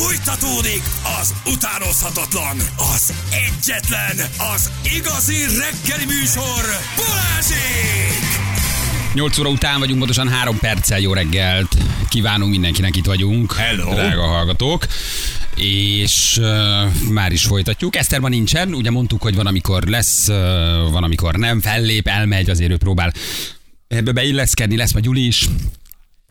Fújtatódik az utánozhatatlan, az egyetlen, az igazi reggeli műsor, Balázsék! 8 óra után vagyunk, pontosan 3 perccel jó reggelt. Kívánunk mindenkinek, itt vagyunk. Hello. Drága hallgatók. És uh, már is folytatjuk. Eszter ma nincsen, ugye mondtuk, hogy van, amikor lesz, uh, van, amikor nem, fellép, elmegy, azért ő próbál ebbe beilleszkedni, lesz majd Gyuli is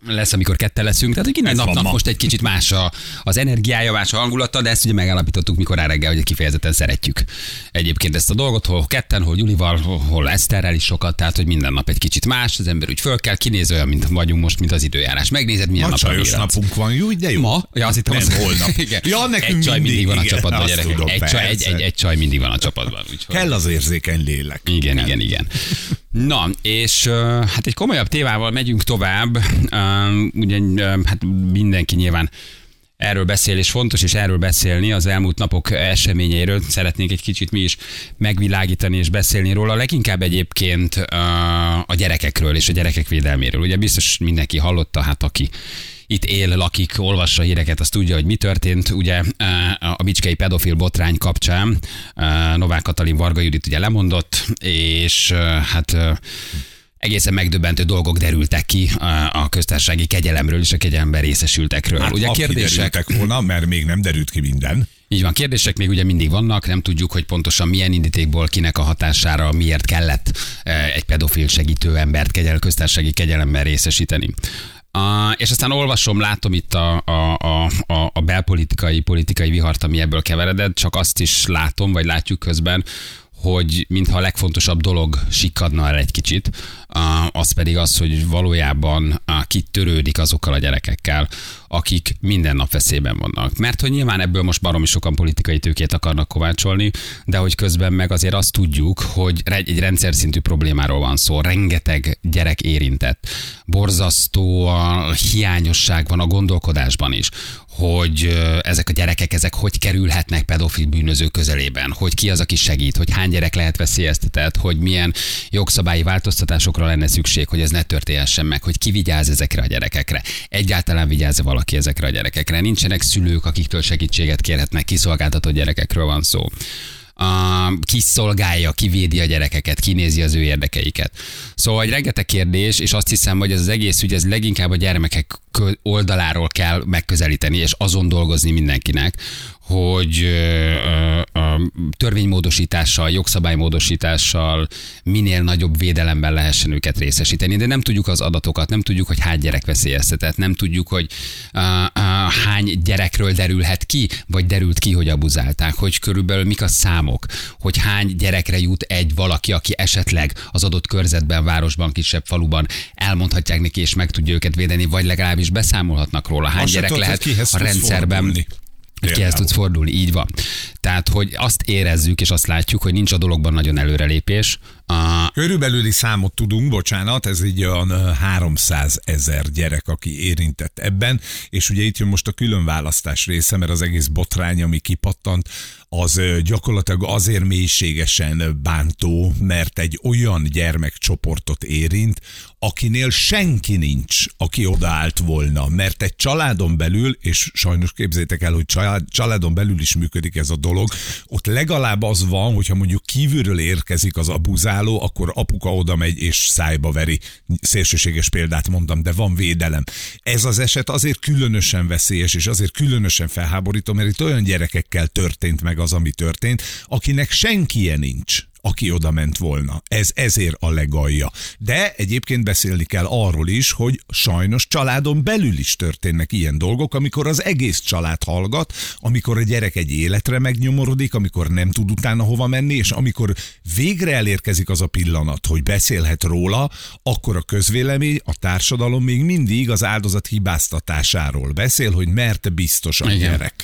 lesz, amikor kette leszünk. Tehát, hogy van napnak ma. most egy kicsit más a, az energiája, más a hangulata, de ezt ugye megállapítottuk, mikor rá reggel, hogy kifejezetten szeretjük. Egyébként ezt a dolgot, hol ketten, hol Julival, hol- Eszterrel is sokat, tehát, hogy minden nap egy kicsit más, az ember úgy föl kell, kinéz olyan, mint vagyunk most, mint az időjárás. Megnézed, milyen napra csajos napunk van, jó, de jó. Ma? Ja, azt hittem, Nem, az... holnap. Igen. Ja, nekünk egy csaj mindig, mindig, van a csapatban, gyerekek. tudom, egy, csaj, egy, egy, egy, csaj mindig van a csapatban. Úgyhogy... Kell az érzékeny lélek. Igen, igen, igen. Na, és hát egy komolyabb témával megyünk tovább. Ugye hát mindenki nyilván erről beszél, és fontos is erről beszélni, az elmúlt napok eseményeiről. Szeretnénk egy kicsit mi is megvilágítani és beszélni róla. Leginkább egyébként a gyerekekről és a gyerekek védelméről. Ugye biztos mindenki hallotta, hát aki itt él, lakik, olvassa híreket, az tudja, hogy mi történt. Ugye uh, a bicskei pedofil botrány kapcsán uh, Novák Katalin Varga Judit ugye lemondott, és uh, hát egészen megdöbbentő dolgok derültek ki a, köztársasági kegyelemről és a kegyelemben részesültekről. Hát, Ugye kérdések, volna, mert még nem derült ki minden. így van, kérdések még ugye mindig vannak, nem tudjuk, hogy pontosan milyen indítékból, kinek a hatására, miért kellett egy pedofil segítő embert kegyel, köztársasági kegyelemben részesíteni. Uh, és aztán olvasom, látom itt a, a, a, a, belpolitikai, politikai vihart, ami ebből keveredett, csak azt is látom, vagy látjuk közben, hogy mintha a legfontosabb dolog sikkadna el egy kicsit, az pedig az, hogy valójában uh, ki törődik azokkal a gyerekekkel, akik minden nap veszélyben vannak. Mert hogy nyilván ebből most baromi sokan politikai tőkét akarnak kovácsolni, de hogy közben meg azért azt tudjuk, hogy egy rendszer szintű problémáról van szó. Rengeteg gyerek érintett. Borzasztó a hiányosság van a gondolkodásban is hogy ezek a gyerekek, ezek hogy kerülhetnek pedofil bűnöző közelében, hogy ki az, aki segít, hogy hány gyerek lehet veszélyeztetett, hogy milyen jogszabályi változtatásokra lenne szükség, hogy ez ne történhessen meg, hogy ki vigyáz ezekre a gyerekekre. Egyáltalán vigyáz valaki ezekre a gyerekekre. Nincsenek szülők, akiktől segítséget kérhetnek, kiszolgáltatott gyerekekről van szó a, ki szolgálja, ki védi a gyerekeket, ki nézi az ő érdekeiket. Szóval egy rengeteg kérdés, és azt hiszem, hogy ez az egész ügy, ez leginkább a gyermekek oldaláról kell megközelíteni, és azon dolgozni mindenkinek, hogy ö, törvénymódosítással, jogszabálymódosítással minél nagyobb védelemben lehessen őket részesíteni. De nem tudjuk az adatokat, nem tudjuk, hogy hány gyerek veszélyeztetett, nem tudjuk, hogy hány gyerekről derülhet ki, vagy derült ki, hogy abuzálták, hogy körülbelül mik a számok, hogy hány gyerekre jut egy valaki, aki esetleg az adott körzetben, városban, kisebb faluban elmondhatják neki, és meg tudja őket védeni, vagy legalábbis beszámolhatnak róla. Hány Azt gyerek tudod, lehet a rendszerben. fordulni. Kihez tudsz fordulni, így van. Tehát, hogy azt érezzük, és azt látjuk, hogy nincs a dologban nagyon előrelépés. A, Körülbelüli számot tudunk, bocsánat, ez így olyan ö, 300 ezer gyerek, aki érintett ebben, és ugye itt jön most a különválasztás része, mert az egész botrány, ami kipattant, az gyakorlatilag azért mélységesen bántó, mert egy olyan gyermekcsoportot érint, akinél senki nincs, aki odaállt volna, mert egy családon belül, és sajnos képzétek el, hogy család, családon belül is működik ez a dolog, ott legalább az van, hogyha mondjuk kívülről érkezik az abuzáló, akkor apuka oda megy és szájba veri. Szélsőséges példát mondtam, de van védelem. Ez az eset azért különösen veszélyes, és azért különösen felháborító, mert itt olyan gyerekekkel történt meg az, ami történt, akinek senkije nincs aki oda ment volna. Ez ezért a legalja. De egyébként beszélni kell arról is, hogy sajnos családon belül is történnek ilyen dolgok, amikor az egész család hallgat, amikor a gyerek egy életre megnyomorodik, amikor nem tud utána hova menni, és amikor végre elérkezik az a pillanat, hogy beszélhet róla, akkor a közvélemény, a társadalom még mindig az áldozat hibáztatásáról beszél, hogy mert biztos a Igen. gyerek.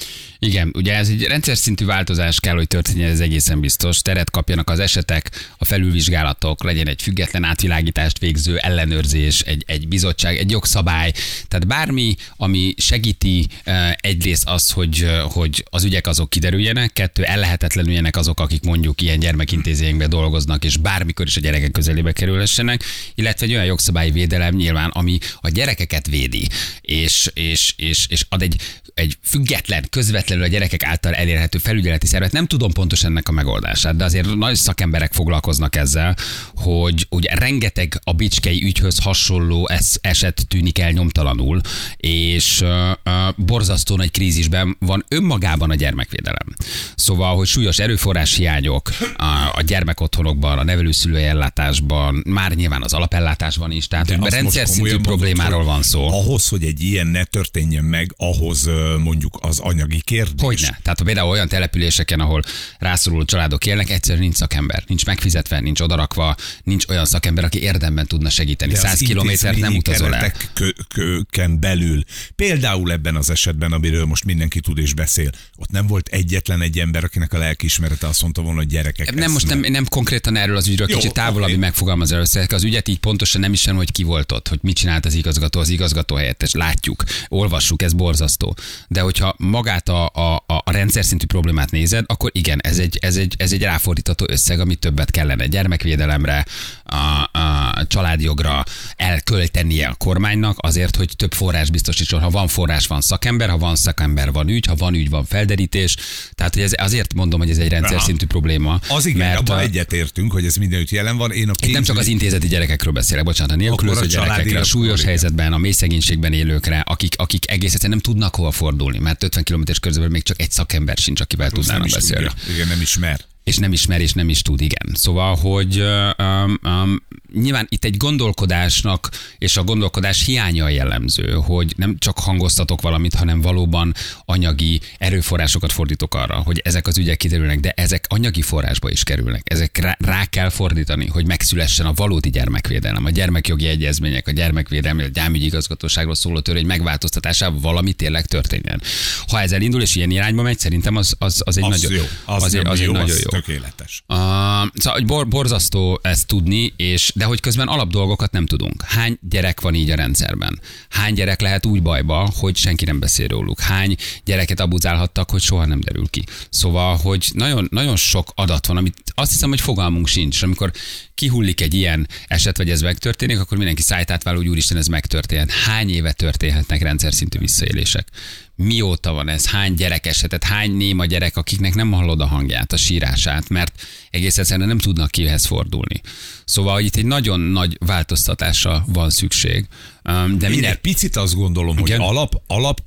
Igen, ugye ez egy rendszer szintű változás kell, hogy történjen, ez egészen biztos. Teret kapjanak az esetek, a felülvizsgálatok, legyen egy független átvilágítást végző ellenőrzés, egy, egy bizottság, egy jogszabály. Tehát bármi, ami segíti eh, egyrészt az, hogy, eh, hogy az ügyek azok kiderüljenek, kettő, ellehetetlenüljenek azok, akik mondjuk ilyen gyermekintézményekben dolgoznak, és bármikor is a gyerekek közelébe kerülhessenek, illetve egy olyan jogszabályi védelem nyilván, ami a gyerekeket védi, és, és, és, és ad egy, egy független, közvetlenül a gyerekek által elérhető felügyeleti szervet. Nem tudom pontosan ennek a megoldását, de azért nagy szakemberek foglalkoznak ezzel, hogy ugye rengeteg a bicskei ügyhöz hasonló es, eset tűnik el nyomtalanul, és uh, uh, borzasztó nagy krízisben van önmagában a gyermekvédelem. Szóval, hogy súlyos erőforrás hiányok a, a gyermekotthonokban, a nevelőszülői ellátásban, már nyilván az alapellátásban is, tehát De rendszer szintű mondod, problémáról hogy van szó. Ahhoz, hogy egy ilyen ne történjen meg, ahhoz mondjuk az anyagi kérdés. Hogyne. Tehát például olyan településeken, ahol rászoruló családok élnek, egyszerűen nincs szakember. Nincs megfizetve, nincs odarakva, nincs olyan szakember, aki érdemben tudna segíteni. De az 100 kilométert nem utazol el. kö- belül. Például ebben az esetben, amiről most mindenki tud és beszél, ott nem volt egyetlen egy ember, akinek a lelkiismerete azt mondta volna, hogy gyerekek Nem, most nem, nem konkrétan erről az ügyről, Jó, kicsit távolabbi oké. megfogalmazol össze. Az ügyet így pontosan nem is sem, hogy ki volt ott, hogy mit csinált az igazgató, az igazgató helyettes. Látjuk, olvassuk, ez borzasztó. De hogyha magát a, a, a a rendszer szintű problémát nézed, akkor igen, ez egy, ez egy, ez egy ráfordítható összeg, amit többet kellene gyermekvédelemre, a, a családjogra elköltenie a kormánynak azért, hogy több forrás biztosítson. Ha van forrás, van szakember, ha van szakember, van ügy, ha van ügy, van felderítés. Tehát hogy ez, azért mondom, hogy ez egy rendszer Aha. szintű probléma. Az igen, mert abban a- egyetértünk, hogy ez mindenütt jelen van. Én a itt nem csak az intézeti gyerekekről beszélek, bocsánat, a nélkülöző gyerekekre, a súlyos helyzetben, a mély szegénységben élőkre, akik, akik egész egyszerűen nem tudnak hova fordulni, mert 50 km körzetben még csak egy szakember sincs, akivel tudnának beszélni. Igen, nem ismer. És nem ismer, és nem is tud, igen. Szóval, hogy um, um, nyilván itt egy gondolkodásnak és a gondolkodás hiánya jellemző, hogy nem csak hangoztatok valamit, hanem valóban anyagi erőforrásokat fordítok arra, hogy ezek az ügyek kiderülnek, de ezek anyagi forrásba is kerülnek. Ezek rá, rá kell fordítani, hogy megszülessen a valódi gyermekvédelem, a gyermekjogi egyezmények, a gyermekvédelmi, a gyámügyi igazgatóságról szóló törvény megváltoztatásával valami tényleg történjen. Ha ez elindul és ilyen irányba megy, szerintem az, az, az egy Az nagyon jó. Az, az, egy- az egy jó, nagyon az jó. Tökéletes. Uh, szóval, hogy bor, borzasztó ezt tudni, és, de hogy közben alap dolgokat nem tudunk. Hány gyerek van így a rendszerben? Hány gyerek lehet úgy bajba, hogy senki nem beszél róluk? Hány gyereket abuzálhattak, hogy soha nem derül ki? Szóval, hogy nagyon, nagyon sok adat van, amit azt hiszem, hogy fogalmunk sincs. Amikor kihullik egy ilyen eset, vagy ez megtörténik, akkor mindenki szájtát váll, hogy úristen, ez megtörténhet. Hány éve történhetnek rendszer szintű visszaélések? Mióta van ez, hány gyerek esetet, hány néma gyerek, akiknek nem hallod a hangját, a sírását, mert egész egyszerűen nem tudnak kihez fordulni. Szóval, hogy itt egy nagyon nagy változtatásra van szükség. De Én minden, egy picit azt gondolom, Igen? hogy alap, alap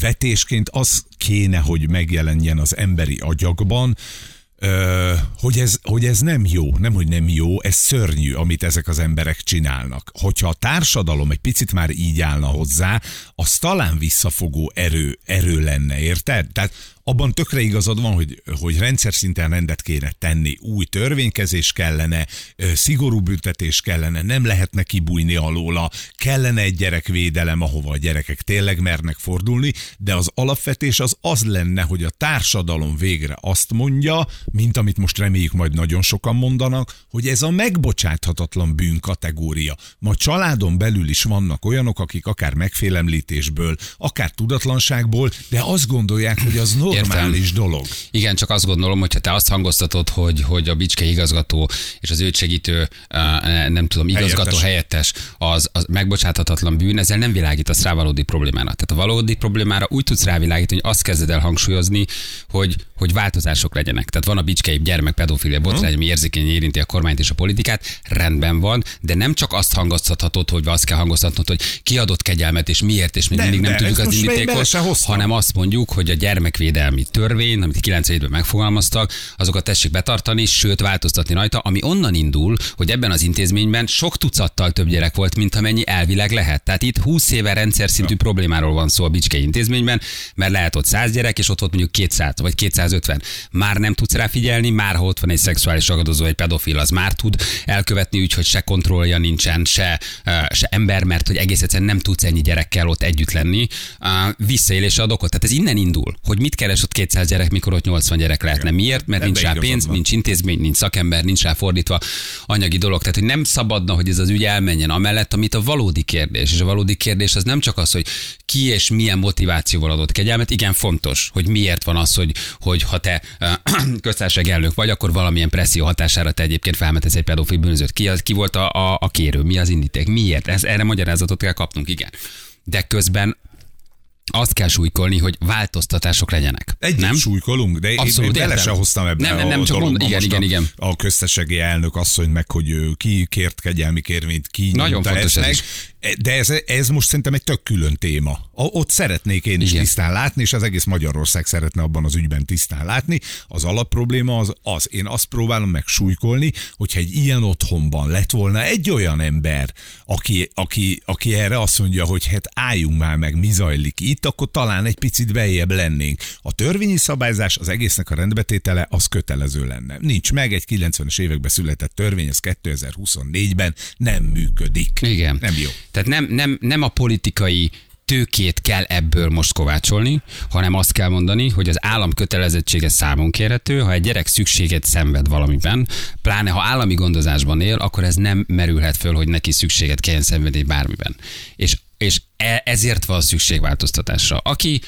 vetésként az kéne, hogy megjelenjen az emberi agyakban, Ö, hogy, ez, hogy ez nem jó, nem, hogy nem jó, ez szörnyű, amit ezek az emberek csinálnak. Hogyha a társadalom egy picit már így állna hozzá, az talán visszafogó erő, erő lenne, érted? Tehát abban tökre igazad van, hogy, hogy rendszer szinten rendet kéne tenni, új törvénykezés kellene, szigorú büntetés kellene, nem lehetne kibújni alóla, kellene egy gyerekvédelem, ahova a gyerekek tényleg mernek fordulni, de az alapvetés az az lenne, hogy a társadalom végre azt mondja, mint amit most reméljük majd nagyon sokan mondanak, hogy ez a megbocsáthatatlan bűn kategória. Ma családon belül is vannak olyanok, akik akár megfélemlítésből, akár tudatlanságból, de azt gondolják, hogy az normális dolog. Igen, csak azt gondolom, hogy ha te azt hangoztatod, hogy, hogy a Bicske igazgató és az őt segítő, nem tudom, igazgató helyettes, Helyettes. az, az megbocsáthatatlan bűn, ezzel nem világítasz rá valódi problémára. Tehát a valódi problémára úgy tudsz rávilágítani, hogy azt kezded el hangsúlyozni, hogy, hogy változások legyenek. Tehát van a Bicskei gyermek pedofilia botrány, ami érzékeny érinti a kormányt és a politikát, rendben van, de nem csak azt hangoztathatod, hogy azt kell hangoztatnod, hogy kiadott kegyelmet és miért, és még Nem, mindig nem de tudjuk az indítékot, hanem azt mondjuk, hogy a gyermekvédelmi gyerekvédelmi törvény, amit 97-ben megfogalmaztak, azokat tessék betartani, sőt változtatni rajta, ami onnan indul, hogy ebben az intézményben sok tucattal több gyerek volt, mint amennyi elvileg lehet. Tehát itt 20 éve rendszer szintű ja. problémáról van szó a Bicskei intézményben, mert lehet ott 100 gyerek, és ott volt mondjuk 200 vagy 250. Már nem tudsz rá figyelni, már ha ott van egy szexuális ragadozó, egy pedofil, az már tud elkövetni, úgyhogy se kontrollja nincsen, se, se ember, mert hogy egész egyszerűen nem tudsz ennyi gyerekkel ott együtt lenni. Visszaélése ad okot. Tehát ez innen indul, hogy mit keres ott 200 gyerek, mikor ott 80 gyerek lehetne. Miért? Mert nincs rá pénz, nincs intézmény, nincs szakember, nincs rá fordítva anyagi dolog. Tehát, hogy nem szabadna, hogy ez az ügy elmenjen amellett, amit a valódi kérdés. És a valódi kérdés az nem csak az, hogy ki és milyen motivációval adott kegyelmet. Igen, fontos, hogy miért van az, hogy, hogy ha te köztársaság elnök vagy, akkor valamilyen presszió hatására te egyébként felmetesz egy pedofil bűnözőt. Ki, az, ki volt a, a, a kérő? Mi az indíték? Miért? Ez, erre magyarázatot kell kapnunk, igen. De közben azt kell súlykolni, hogy változtatások legyenek. Egyet nem súlykolunk, de Abszolút, én bele se hoztam ebbe nem, nem, nem, a csak mond, igen, igen, igen. A köztességi elnök asszony meg, hogy ki kért kegyelmi kérvényt, ki Nagyon fontos ez meg. is. De ez, ez most szerintem egy tök külön téma. Ott szeretnék én is Igen. tisztán látni, és az egész Magyarország szeretne abban az ügyben tisztán látni. Az alapprobléma az az. Én azt próbálom meg súlykolni, hogyha egy ilyen otthonban lett volna egy olyan ember, aki, aki, aki erre azt mondja, hogy hát álljunk már meg, mi zajlik itt, akkor talán egy picit beljebb lennénk. A törvényi szabályzás, az egésznek a rendbetétele, az kötelező lenne. Nincs meg, egy 90-es években született törvény, az 2024-ben nem működik. Igen. Nem jó. Tehát nem, nem, nem a politikai tőkét kell ebből most kovácsolni, hanem azt kell mondani, hogy az állam kötelezettsége számon kérhető, ha egy gyerek szükséget szenved valamiben, pláne ha állami gondozásban él, akkor ez nem merülhet föl, hogy neki szükséget kelljen szenvedni bármiben. És, és e, ezért van szükség változtatásra. Aki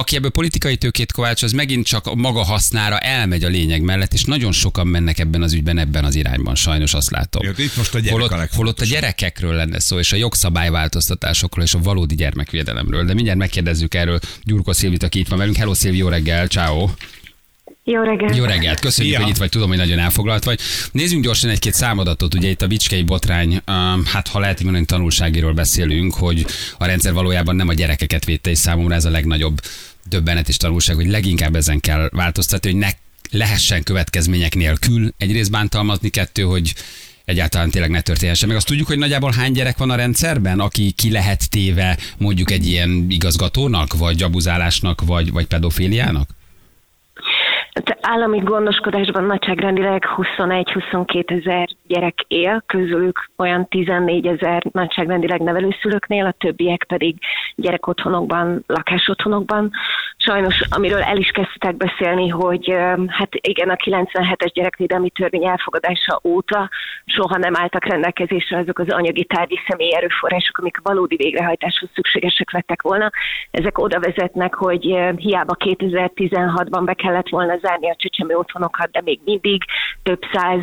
aki ebből politikai tőkét kovács, az megint csak maga hasznára elmegy a lényeg mellett, és nagyon sokan mennek ebben az ügyben, ebben az irányban, sajnos azt látom. Jött, itt most a gyerek holott, a holott a gyerekekről lenne szó, és a jogszabályváltoztatásokról, és a valódi gyermekvédelemről. De mindjárt megkérdezzük erről Gyurko Szilvit, aki itt van velünk. Hello Szilvi, jó reggel, ciao. Jó reggelt. Jó reggelt, köszönjük, ja. hogy itt vagy, tudom, hogy nagyon elfoglalt vagy. Nézzünk gyorsan egy-két számadatot, ugye itt a Bicskei botrány, um, hát ha lehet mondani, tanulságiról beszélünk, hogy a rendszer valójában nem a gyerekeket védte, és számomra ez a legnagyobb döbbenet és tanulság, hogy leginkább ezen kell változtatni, hogy ne lehessen következmények nélkül egyrészt bántalmazni, kettő, hogy egyáltalán tényleg ne történhessen. Meg azt tudjuk, hogy nagyjából hány gyerek van a rendszerben, aki ki lehet téve mondjuk egy ilyen igazgatónak, vagy abuzálásnak, vagy, vagy pedofiliának? Állami gondoskodásban nagyságrendileg 21-22 ezer gyerek él, közülük olyan 14 ezer nagyságrendileg nevelőszülőknél, a többiek pedig gyerekotthonokban, lakásotthonokban. Sajnos, amiről el is kezdtek beszélni, hogy hát igen, a 97-es gyerekvédelmi törvény elfogadása óta soha nem álltak rendelkezésre azok az anyagi tárgyi személyi erőforrások, amik valódi végrehajtáshoz szükségesek lettek volna. Ezek oda vezetnek, hogy hiába 2016-ban be kellett volna zárni a csecsemő otthonokat, de még mindig több száz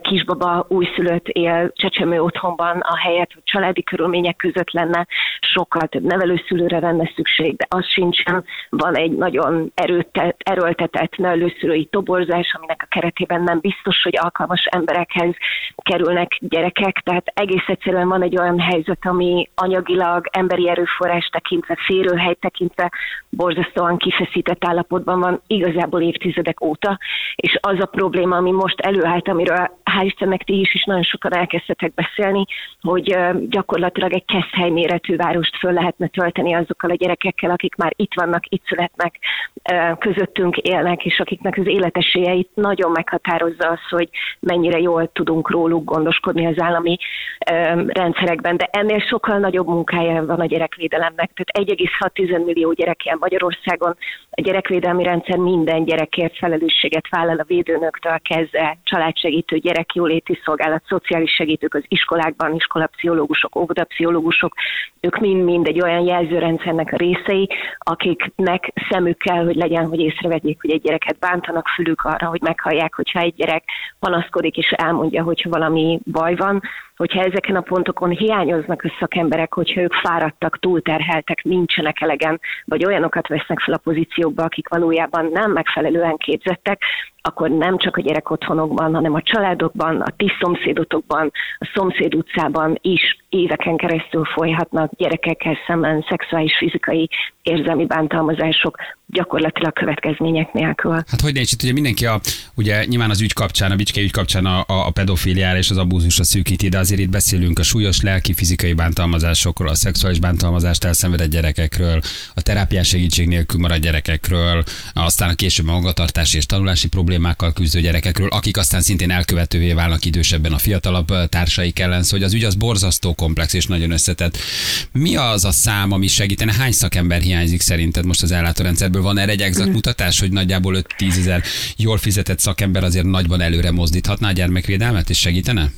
kisbaba újszülött él csecsemő otthonban, a helyet, hogy családi körülmények között lenne, sokkal több nevelőszülőre lenne szükség, de az sincsen. Van egy nagyon erőtet, erőltetett nevelőszülői toborzás, aminek a keretében nem biztos, hogy alkalmas emberekhez kerülnek gyerekek, tehát egész egyszerűen van egy olyan helyzet, ami anyagilag, emberi erőforrás tekintve, férőhely tekintve borzasztóan kifeszített állapotban van igazából évtizedek óta, és az a probléma, ami most előállt, amiről hál' Istennek ti is, is nagyon sokan elkezdtetek beszélni, hogy gyakorlatilag egy keszhely méretű várost föl lehetne tölteni azokkal a gyerekekkel, akik már itt vannak, itt születnek, közöttünk élnek, és akiknek az életesélyeit nagyon meghatározza az, hogy mennyire jól tudunk róluk gondoskodni az állami rendszerekben. De ennél sokkal nagyobb munkája van a gyerekvédelemnek. Tehát 1,6 millió gyerek ilyen Magyarországon. A gyerekvédelmi rendszer minden gyerekért felelősséget vállal a védőnöktől kezdve, családsegítő, gyerekjóléti szolgálat, szociális segítők az iskolákban, iskolapszichológusok, óvodapszichológusok, ők mind-mind egy olyan jelzőrendszernek a részei, akiknek szemük kell, hogy legyen, hogy észrevegyék, hogy egy gyereket bántanak fülük arra, hogy meghallják, hogyha egy gyerek panaszkodik és elmondja, hogyha valami baj van, hogyha ezeken a pontokon hiányoznak a szakemberek, hogyha ők fáradtak, túlterheltek, nincsenek elegen, vagy olyanokat vesznek fel a pozíciókba, akik valójában nem megfelelően képzettek, akkor nem csak a gyerek otthonokban, hanem a családokban, a ti szomszédotokban, a szomszéd utcában is éveken keresztül folyhatnak gyerekekkel szemben szexuális, fizikai, érzelmi bántalmazások gyakorlatilag következmények nélkül. Hát hogy nincs itt, ugye mindenki a, ugye nyilván az ügy kapcsán, a bicske ügy kapcsán a, a pedofiliára és az abúzusra szűkíti, de azért itt beszélünk a súlyos lelki, fizikai bántalmazásokról, a szexuális bántalmazást elszenvedett gyerekekről, a terápiás segítség nélkül maradt gyerekekről, aztán a később a magatartási és tanulási problémákkal küzdő gyerekekről, akik aztán szintén elkövetővé válnak idősebben a fiatalabb társaik ellen, szóval az ügy az borzasztó komplex és nagyon összetett. Mi az a szám, ami segítene? Hány szakember hiányzik szerinted most az ellátórendszerből? Van erre egy exakt mhm. mutatás, hogy nagyjából 5-10 ezer jól fizetett szakember azért nagyban előre mozdíthatná a gyermekvédelmet és segítene?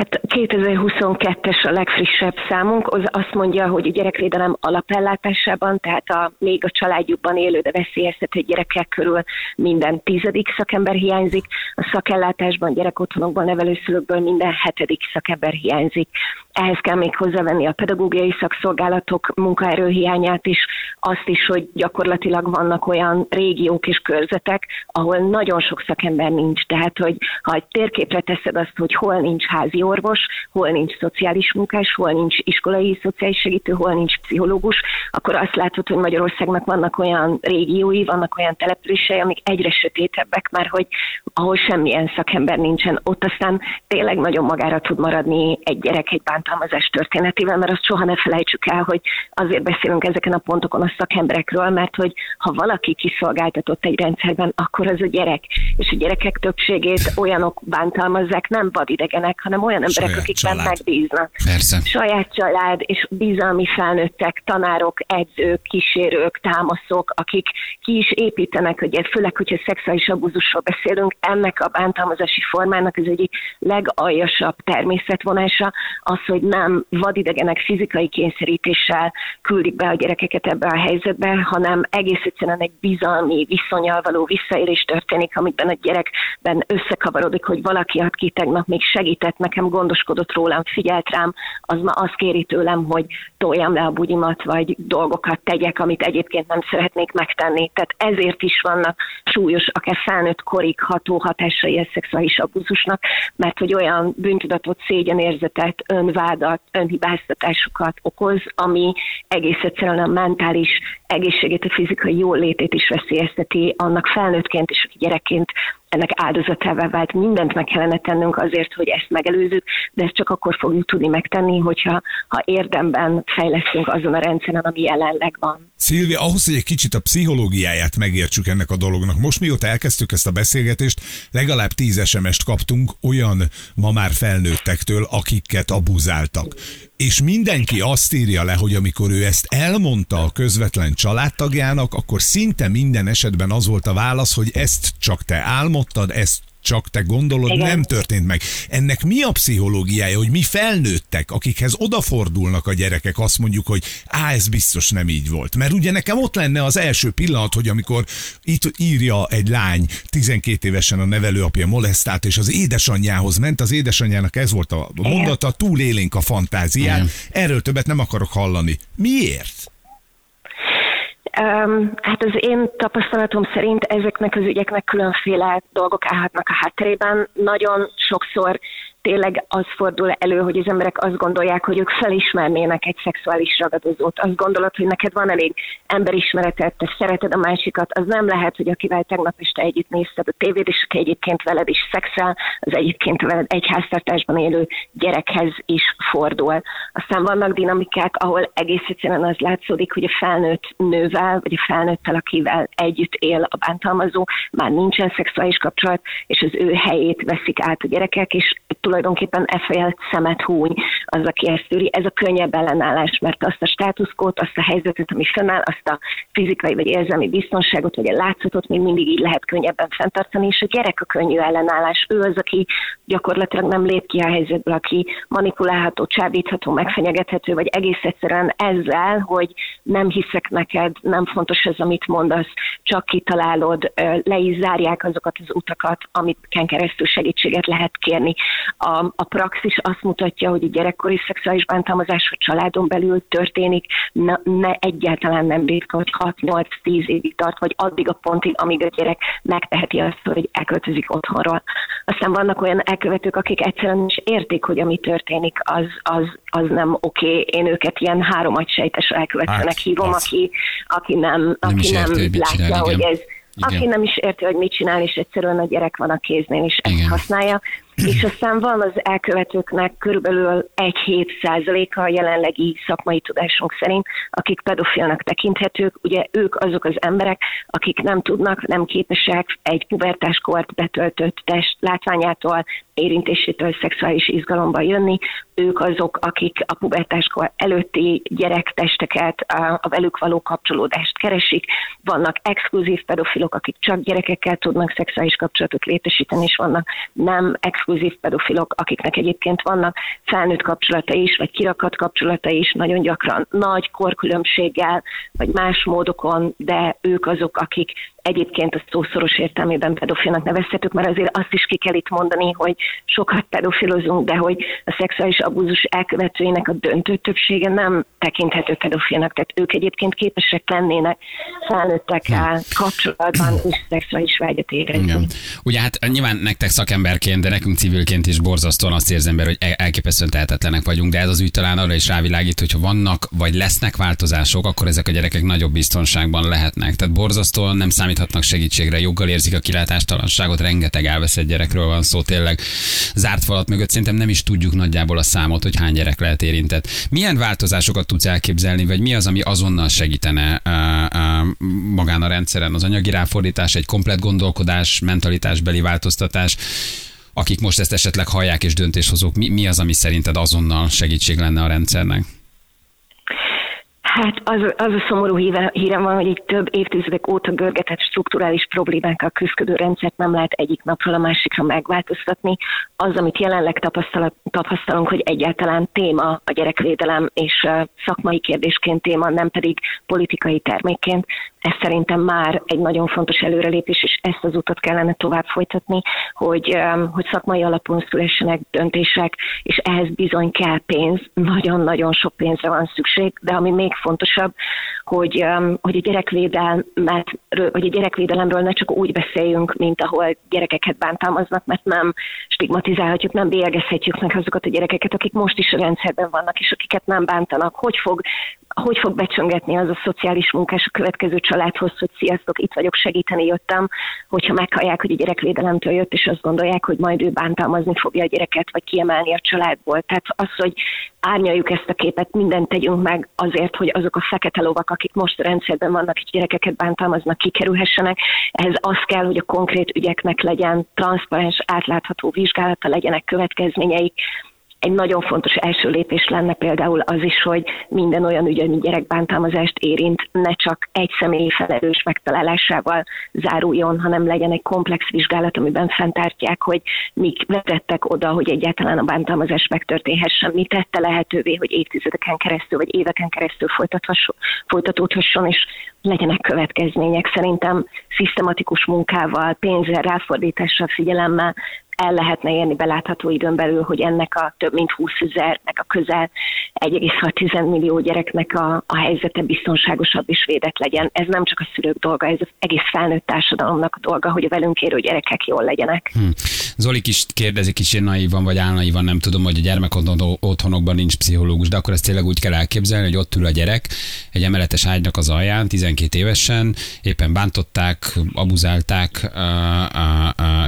Hát 2022-es a legfrissebb számunk, az azt mondja, hogy a gyerekvédelem alapellátásában, tehát a, még a családjukban élő, de veszélyeztető gyerekek körül minden tizedik szakember hiányzik, a szakellátásban, gyerekotthonokban, nevelőszülőkből minden hetedik szakember hiányzik. Ehhez kell még hozzávenni a pedagógiai szakszolgálatok munkaerőhiányát is, azt is, hogy gyakorlatilag vannak olyan régiók és körzetek, ahol nagyon sok szakember nincs. Tehát, hogy ha egy térképre teszed azt, hogy hol nincs házi orvos, hol nincs szociális munkás, hol nincs iskolai szociális segítő, hol nincs pszichológus, akkor azt látod, hogy Magyarországnak vannak olyan régiói, vannak olyan települései, amik egyre sötétebbek, már hogy ahol semmilyen szakember nincsen, ott aztán tényleg nagyon magára tud maradni egy gyerek egy bántalmazás történetével, mert azt soha ne felejtsük el, hogy azért beszélünk ezeken a pontokon a szakemberekről, mert hogy ha valaki kiszolgáltatott egy rendszerben, akkor az a gyerek. És a gyerekek többségét olyanok bántalmazzák, nem vadidegenek, hanem olyan emberek, Saját akikben család. megbíznak. Persze. Saját család és bizalmi felnőttek, tanárok, edzők, kísérők, támaszok, akik ki is építenek, hogy főleg, hogyha szexuális abúzusról beszélünk, ennek a bántalmazási formának az egyik legaljasabb természetvonása az, hogy nem vadidegenek fizikai kényszerítéssel küldik be a gyerekeket ebbe a helyzetbe, hanem egész egyszerűen egy bizalmi viszonyal való visszaélés történik, amikben a gyerekben összekavarodik, hogy valaki, aki tegnap még segített nekem, gondoskodott rólam, figyelt rám, az ma azt kéri tőlem, hogy toljam le a bugyimat, vagy dolgokat tegyek, amit egyébként nem szeretnék megtenni. Tehát ezért is vannak súlyos, akár felnőtt korig ható hatásai a szexuális abúzusnak, mert hogy olyan bűntudatot, szégyenérzetet, önvádat, önhibáztatásokat okoz, ami egész egyszerűen a mentális egészségét, a fizikai jólétét is veszélyezteti annak felnőttként és gyerekként ennek áldozatává vált. Mindent meg kellene tennünk azért, hogy ezt megelőzzük, de ezt csak akkor fogjuk tudni megtenni, hogyha ha érdemben fejlesztünk azon a rendszeren, ami jelenleg van. Szilvi, ahhoz, hogy egy kicsit a pszichológiáját megértsük ennek a dolognak, most mióta elkezdtük ezt a beszélgetést, legalább tíz SMS-t kaptunk olyan ma már felnőttektől, akiket abuzáltak. És mindenki azt írja le, hogy amikor ő ezt elmondta a közvetlen családtagjának, akkor szinte minden esetben az volt a válasz, hogy ezt csak te álmodtad, ezt csak te gondolod, Igen. nem történt meg. Ennek mi a pszichológiája, hogy mi felnőttek, akikhez odafordulnak a gyerekek, azt mondjuk, hogy á, ez biztos nem így volt. Mert ugye nekem ott lenne az első pillanat, hogy amikor itt írja egy lány 12 évesen a nevelőapja molesztált, és az édesanyjához ment, az édesanyjának ez volt a mondata, túlélénk a fantáziát, erről többet nem akarok hallani. Miért? Hát az én tapasztalatom szerint ezeknek az ügyeknek különféle dolgok állhatnak a hátterében. Nagyon sokszor tényleg az fordul elő, hogy az emberek azt gondolják, hogy ők felismernének egy szexuális ragadozót. Azt gondolod, hogy neked van elég emberismeretet, te szereted a másikat, az nem lehet, hogy akivel tegnap este együtt nézted a tévét, és aki egyébként veled is szexel, az egyébként veled egy háztartásban élő gyerekhez is fordul. Aztán vannak dinamikák, ahol egész egyszerűen az látszódik, hogy a felnőtt nővel, vagy a felnőttel, akivel együtt él a bántalmazó, már nincsen szexuális kapcsolat, és az ő helyét veszik át a gyerekek, és tulajdonképpen e fejelt szemet húny az, aki ezt tűri. Ez a könnyebb ellenállás, mert azt a státuszkót, azt a helyzetet, ami fennáll, azt a fizikai vagy érzelmi biztonságot, vagy a látszatot még mindig így lehet könnyebben fenntartani, és a gyerek a könnyű ellenállás. Ő az, aki gyakorlatilag nem lép ki a helyzetből, aki manipulálható, csábítható, megfenyegethető, vagy egész egyszerűen ezzel, hogy nem hiszek neked, nem fontos ez, amit mondasz, csak kitalálod, le is zárják azokat az utakat, amiken keresztül segítséget lehet kérni A, a praxis azt mutatja, hogy a gyerekkori szexuális bántalmazás a családon belül történik, ne, ne egyáltalán nem ritka, hogy 6-8-10 évig tart, vagy addig a pontig, amíg a gyerek megteheti azt, hogy elköltözik otthonról. Aztán vannak olyan elkövetők, akik egyszerűen is értik, hogy ami történik, az, az, az nem oké. Okay. Én őket ilyen három agysejtes elkövetőnek hát, hívom, az... aki, aki nem, nem, aki nem érti, látja, csinál, hogy ez igen. Aki nem is érti, hogy mit csinál, és egyszerűen a gyerek van a kéznél, és ezt Igen. használja. És aztán van az elkövetőknek körülbelül egy 7 százaléka a jelenlegi szakmai tudásunk szerint, akik pedofilnak tekinthetők. Ugye ők azok az emberek, akik nem tudnak, nem képesek egy pubertáskort betöltött test látványától, érintésétől szexuális izgalomba jönni. Ők azok, akik a pubertáskor előtti gyerektesteket, a velük való kapcsolódást keresik. Vannak exkluzív pedofilok, akik csak gyerekekkel tudnak szexuális kapcsolatot létesíteni, és vannak nem exkluzív exkluzív pedofilok, akiknek egyébként vannak felnőtt kapcsolata is, vagy kirakat kapcsolata is, nagyon gyakran nagy korkülönbséggel, vagy más módokon, de ők azok, akik egyébként a szószoros értelmében pedofilnak nevezhetők, mert azért azt is ki kell itt mondani, hogy sokat pedofilozunk, de hogy a szexuális abúzus elkövetőinek a döntő többsége nem tekinthető pedofilnak, tehát ők egyébként képesek lennének felnőttekkel kapcsolatban és szexuális vágyat érezni. Igen. Ugye hát nyilván nektek szakemberként, de nekünk civilként is borzasztóan azt érzem hogy elképesztően tehetetlenek vagyunk, de ez az ügy talán arra is rávilágít, hogyha vannak vagy lesznek változások, akkor ezek a gyerekek nagyobb biztonságban lehetnek. Tehát borzasztóan nem számít számíthatnak segítségre, joggal érzik a kilátástalanságot, rengeteg elveszett gyerekről van szó, tényleg zárt falat mögött szerintem nem is tudjuk nagyjából a számot, hogy hány gyerek lehet érintett. Milyen változásokat tudsz elképzelni, vagy mi az, ami azonnal segítene uh, uh, magán a rendszeren? Az anyagi ráfordítás, egy komplet gondolkodás, mentalitásbeli változtatás, akik most ezt esetleg hallják és döntéshozók, mi, mi az, ami szerinted azonnal segítség lenne a rendszernek? Hát az, az a szomorú híre, hírem van, hogy így több évtizedek óta görgetett strukturális problémákkal küzdő rendszert nem lehet egyik napról a másikra megváltoztatni. Az, amit jelenleg tapasztalunk, hogy egyáltalán téma a gyerekvédelem és szakmai kérdésként téma, nem pedig politikai termékként, ez szerintem már egy nagyon fontos előrelépés, és ezt az utat kellene tovább folytatni, hogy, hogy szakmai alapon szülessenek döntések, és ehhez bizony kell pénz, nagyon-nagyon sok pénzre van szükség, de ami még fontosabb, hogy, hogy a gyerekvédelmet, vagy a gyerekvédelemről ne csak úgy beszéljünk, mint ahol gyerekeket bántalmaznak, mert nem stigmatizálhatjuk, nem bélyegezhetjük meg azokat a gyerekeket, akik most is a rendszerben vannak, és akiket nem bántanak. Hogy fog hogy fog becsöngetni az a szociális munkás a következő családhoz, hogy sziasztok, itt vagyok, segíteni jöttem, hogyha meghallják, hogy a gyerekvédelemtől jött, és azt gondolják, hogy majd ő bántalmazni fogja a gyereket, vagy kiemelni a családból. Tehát az, hogy árnyaljuk ezt a képet, mindent tegyünk meg azért, hogy azok a fekete lovak, akik most a rendszerben vannak, és gyerekeket bántalmaznak, kikerülhessenek. Ehhez az kell, hogy a konkrét ügyeknek legyen transzparens, átlátható vizsgálata, legyenek következményeik, egy nagyon fontos első lépés lenne például az is, hogy minden olyan ügy, ami gyerekbántalmazást érint, ne csak egy személy felelős megtalálásával záruljon, hanem legyen egy komplex vizsgálat, amiben fenntartják, hogy mik vezettek oda, hogy egyáltalán a bántalmazás megtörténhessen, mi tette lehetővé, hogy évtizedeken keresztül vagy éveken keresztül folytatódhasson, és legyenek következmények. Szerintem szisztematikus munkával, pénzzel, ráfordítással, figyelemmel el lehetne érni belátható időn belül, hogy ennek a több mint 20 ezernek a közel 1,6 millió gyereknek a, a helyzete biztonságosabb és védett legyen. Ez nem csak a szülők dolga, ez az egész felnőtt társadalomnak a dolga, hogy a velünk érő gyerekek jól legyenek. Hmm. Zoli is kérdezik is én naívan vagy álnaivan, nem tudom, hogy a gyermek otthonokban nincs pszichológus, de akkor ezt tényleg úgy kell elképzelni, hogy ott ül a gyerek egy emeletes ágynak az alján, 12 évesen, éppen bántották, abuzálták,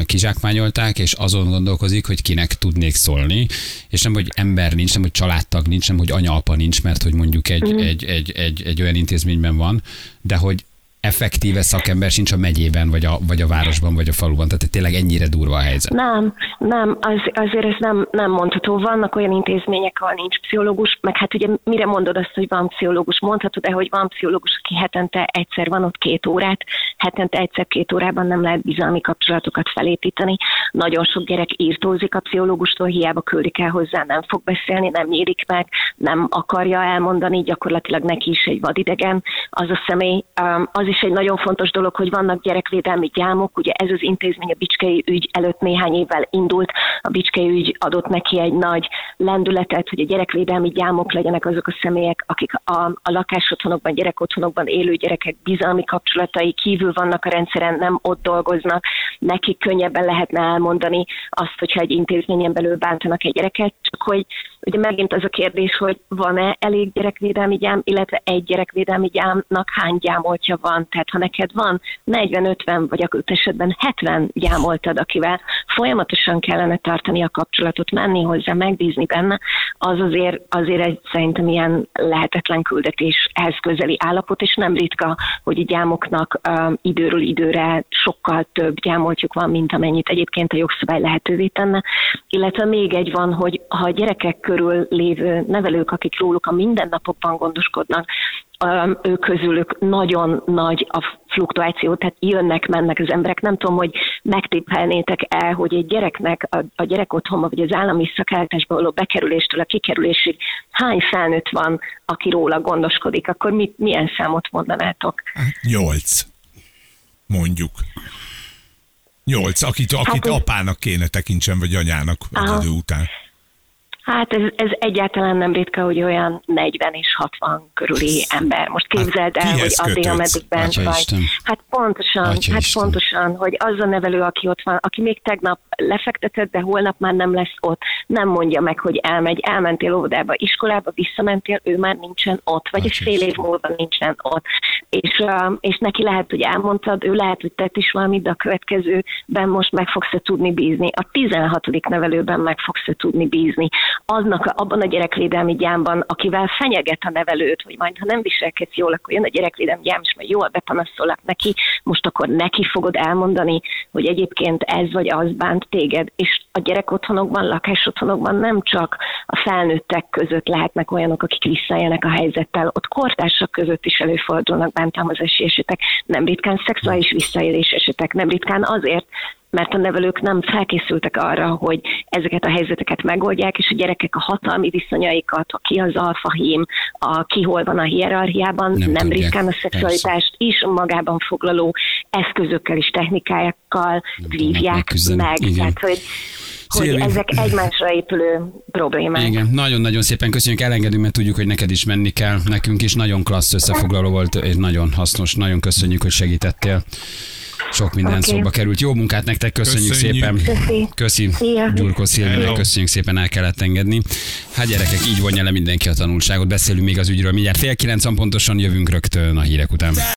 kizsákmányolták, és azon gondolkozik, hogy kinek tudnék szólni, és nem, hogy ember nincs, nem, hogy családtag nincs, nem, hogy anyalpa nincs, mert hogy mondjuk egy, mm. egy, egy, egy, egy olyan intézményben van, de hogy effektíve szakember sincs a megyében, vagy a, vagy a városban, vagy a faluban. Tehát tényleg ennyire durva a helyzet. Nem, nem, az, azért ez nem, nem mondható. Vannak olyan intézmények, ahol nincs pszichológus, meg hát ugye mire mondod azt, hogy van pszichológus? Mondhatod-e, hogy van pszichológus, aki hetente egyszer van ott két órát, hetente egyszer-két órában nem lehet bizalmi kapcsolatokat felépíteni. Nagyon sok gyerek írtózik a pszichológustól, hiába küldik el hozzá, nem fog beszélni, nem nyílik meg, nem akarja elmondani, gyakorlatilag neki is egy vadidegen az a személy. Az is egy nagyon fontos dolog, hogy vannak gyerekvédelmi gyámok, ugye ez az intézmény a Bicskei ügy előtt néhány évvel indult, a Bicskei ügy adott neki egy nagy lendületet, hogy a gyerekvédelmi gyámok legyenek azok a személyek, akik a, a lakásotthonokban, gyerekotthonokban élő gyerekek bizalmi kapcsolatai kívül vannak a rendszeren, nem ott dolgoznak, nekik könnyebben lehetne elmondani azt, hogyha egy intézményen belül bántanak egy gyereket, csak hogy ugye megint az a kérdés, hogy van-e elég gyerekvédelmi gyám, illetve egy gyerekvédelmi gyámnak hány gyámoltja van. Tehát ha neked van 40-50, vagy akkor esetben 70 gyámoltad, akivel folyamatosan kellene tartani a kapcsolatot, menni hozzá, megbízni benne, az azért, azért egy szerintem ilyen lehetetlen küldetés ehhez közeli állapot, és nem ritka, hogy a gyámoknak um, időről időre sokkal több gyámoltjuk van, mint amennyit egyébként a jogszabály lehetővé tenne. Illetve még egy van, hogy ha a gyerekek körül lévő nevelők, akik róluk a mindennapokban gondoskodnak, ők közülük nagyon nagy a fluktuáció, tehát jönnek, mennek az emberek. Nem tudom, hogy megtippelnétek el, hogy egy gyereknek a, a gyerek otthonba, vagy az állami szakállatásba való bekerüléstől a kikerülésig hány felnőtt van, aki róla gondoskodik, akkor mit, milyen számot mondanátok? Nyolc, mondjuk. Nyolc, akit, akit hát, apának kéne tekintsen, vagy anyának az idő után. Hát ez, ez egyáltalán nem ritka, hogy olyan 40 és 60 körüli ember. Most képzeld el, hát, hogy addig, ameddig bent vagy. Hát pontosan, Atya hát Isten. pontosan, hogy az a nevelő, aki ott van, aki még tegnap lefektetett, de holnap már nem lesz ott, nem mondja meg, hogy elmegy, elmentél óvodába, iskolába, visszamentél, ő már nincsen ott, vagy egy fél év múlva nincsen ott. És, és neki lehet, hogy elmondtad, ő lehet, hogy tett is valamit, de a következőben most meg fogsz tudni bízni. A 16. nevelőben meg fogsz tudni bízni aznak abban a gyerekvédelmi gyámban, akivel fenyeget a nevelőt, hogy majd ha nem viselkedsz jól, akkor jön a gyerekvédelmi gyám, és majd jól bepanaszolak neki, most akkor neki fogod elmondani, hogy egyébként ez vagy az bánt téged, és a gyerek otthonokban, lakásotthonokban nem csak a felnőttek között lehetnek olyanok, akik visszaélnek a helyzettel, ott kortársak között is előfordulnak bántalmazási esetek, nem ritkán szexuális visszaélés esetek, nem ritkán azért, mert a nevelők nem felkészültek arra, hogy ezeket a helyzeteket megoldják, és a gyerekek a hatalmi viszonyaikat, a ki az alfahím, a ki hol van a hierarchiában, nem, nem ritkán a szexualitást is magában foglaló eszközökkel és technikákkal vívják meg. Igen. Tehát, hogy hogy Szilvi. ezek egymásra épülő problémák. Igen, nagyon-nagyon szépen köszönjük, elengedünk, mert tudjuk, hogy neked is menni kell, nekünk is nagyon klassz összefoglaló volt, és nagyon hasznos, nagyon köszönjük, hogy segítettél. Sok minden okay. szóba került. Jó munkát nektek, köszönjük, köszönjük. szépen. Köszi. Köszi. Gyurkó Szilvinek, köszönjük szépen, el kellett engedni. Hát gyerekek, így vonja le mindenki a tanulságot. Beszélünk még az ügyről. Mindjárt fél kilenc pontosan jövünk rögtön a hírek után.